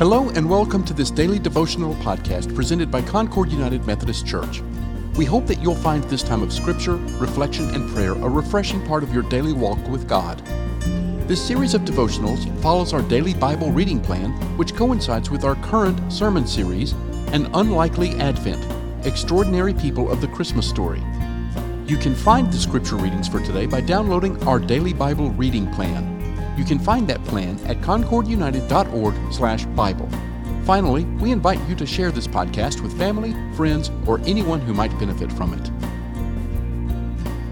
Hello, and welcome to this daily devotional podcast presented by Concord United Methodist Church. We hope that you'll find this time of scripture, reflection, and prayer a refreshing part of your daily walk with God. This series of devotionals follows our daily Bible reading plan, which coincides with our current sermon series, An Unlikely Advent Extraordinary People of the Christmas Story. You can find the scripture readings for today by downloading our daily Bible reading plan. You can find that plan at concordunited.org/bible. Finally, we invite you to share this podcast with family, friends, or anyone who might benefit from it.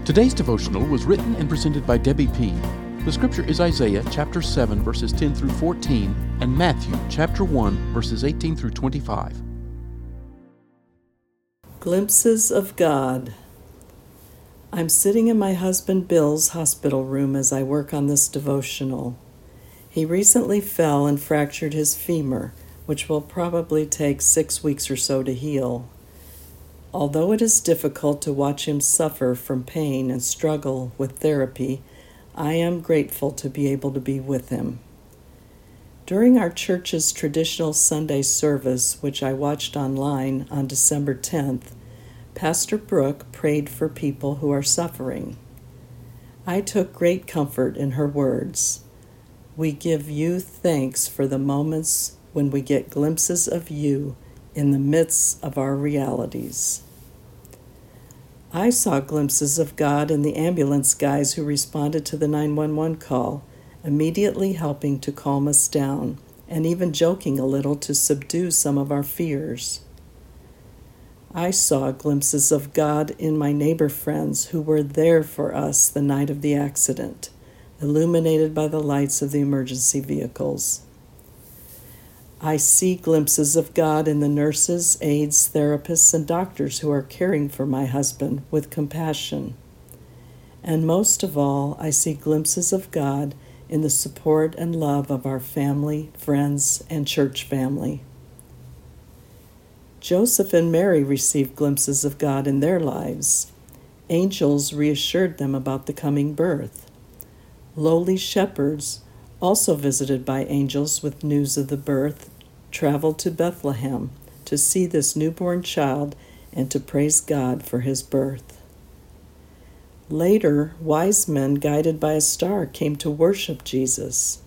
Today's devotional was written and presented by Debbie P. The scripture is Isaiah chapter 7 verses 10 through 14 and Matthew chapter 1 verses 18 through 25. Glimpses of God. I'm sitting in my husband Bill's hospital room as I work on this devotional. He recently fell and fractured his femur, which will probably take six weeks or so to heal. Although it is difficult to watch him suffer from pain and struggle with therapy, I am grateful to be able to be with him. During our church's traditional Sunday service, which I watched online on December 10th, Pastor Brooke prayed for people who are suffering. I took great comfort in her words. We give you thanks for the moments when we get glimpses of you in the midst of our realities. I saw glimpses of God in the ambulance guys who responded to the 911 call, immediately helping to calm us down and even joking a little to subdue some of our fears. I saw glimpses of God in my neighbor friends who were there for us the night of the accident, illuminated by the lights of the emergency vehicles. I see glimpses of God in the nurses, aides, therapists, and doctors who are caring for my husband with compassion. And most of all, I see glimpses of God in the support and love of our family, friends, and church family. Joseph and Mary received glimpses of God in their lives. Angels reassured them about the coming birth. Lowly shepherds, also visited by angels with news of the birth, traveled to Bethlehem to see this newborn child and to praise God for his birth. Later, wise men guided by a star came to worship Jesus.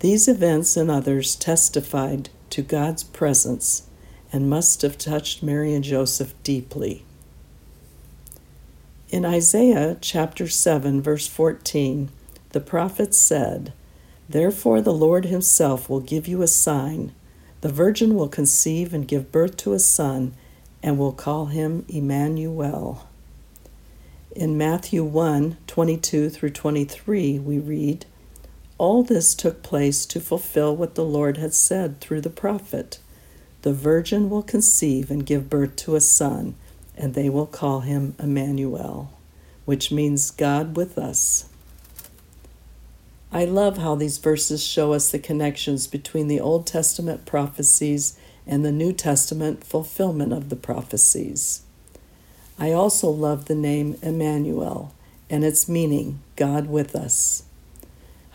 These events and others testified to God's presence and must have touched Mary and Joseph deeply. In Isaiah chapter 7, verse 14, the prophet said, Therefore the Lord himself will give you a sign. The virgin will conceive and give birth to a son, and will call him Emmanuel. In Matthew 1 22 through 23, we read, All this took place to fulfill what the Lord had said through the prophet. The virgin will conceive and give birth to a son, and they will call him Emmanuel, which means God with us. I love how these verses show us the connections between the Old Testament prophecies and the New Testament fulfillment of the prophecies. I also love the name Emmanuel and its meaning, God with us.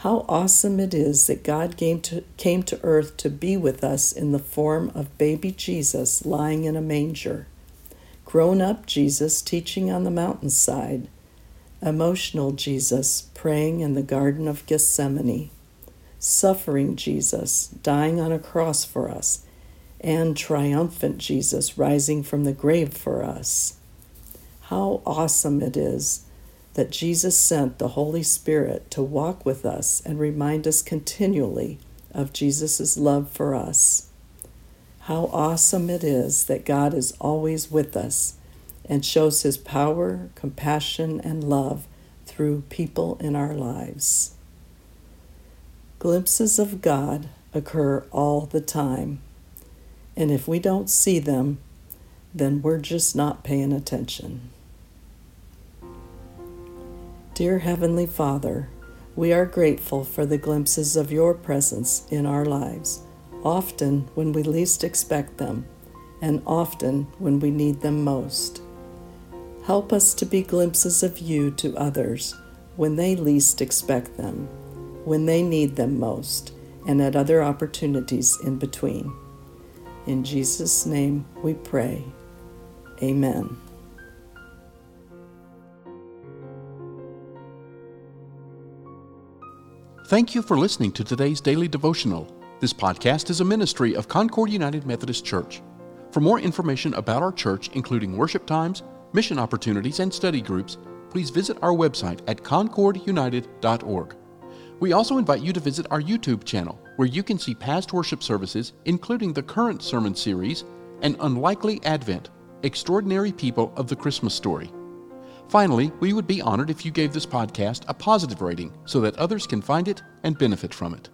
How awesome it is that God came to, came to earth to be with us in the form of baby Jesus lying in a manger. Grown up Jesus teaching on the mountainside. Emotional Jesus praying in the Garden of Gethsemane. Suffering Jesus dying on a cross for us. And triumphant Jesus rising from the grave for us. How awesome it is that Jesus sent the Holy Spirit to walk with us and remind us continually of Jesus' love for us. How awesome it is that God is always with us and shows his power, compassion, and love through people in our lives. Glimpses of God occur all the time, and if we don't see them, then we're just not paying attention. Dear Heavenly Father, we are grateful for the glimpses of your presence in our lives, often when we least expect them, and often when we need them most. Help us to be glimpses of you to others when they least expect them, when they need them most, and at other opportunities in between. In Jesus' name we pray. Amen. Thank you for listening to today's daily devotional. This podcast is a ministry of Concord United Methodist Church. For more information about our church, including worship times, mission opportunities, and study groups, please visit our website at concordunited.org. We also invite you to visit our YouTube channel, where you can see past worship services, including the current sermon series, An Unlikely Advent Extraordinary People of the Christmas Story. Finally, we would be honored if you gave this podcast a positive rating so that others can find it and benefit from it.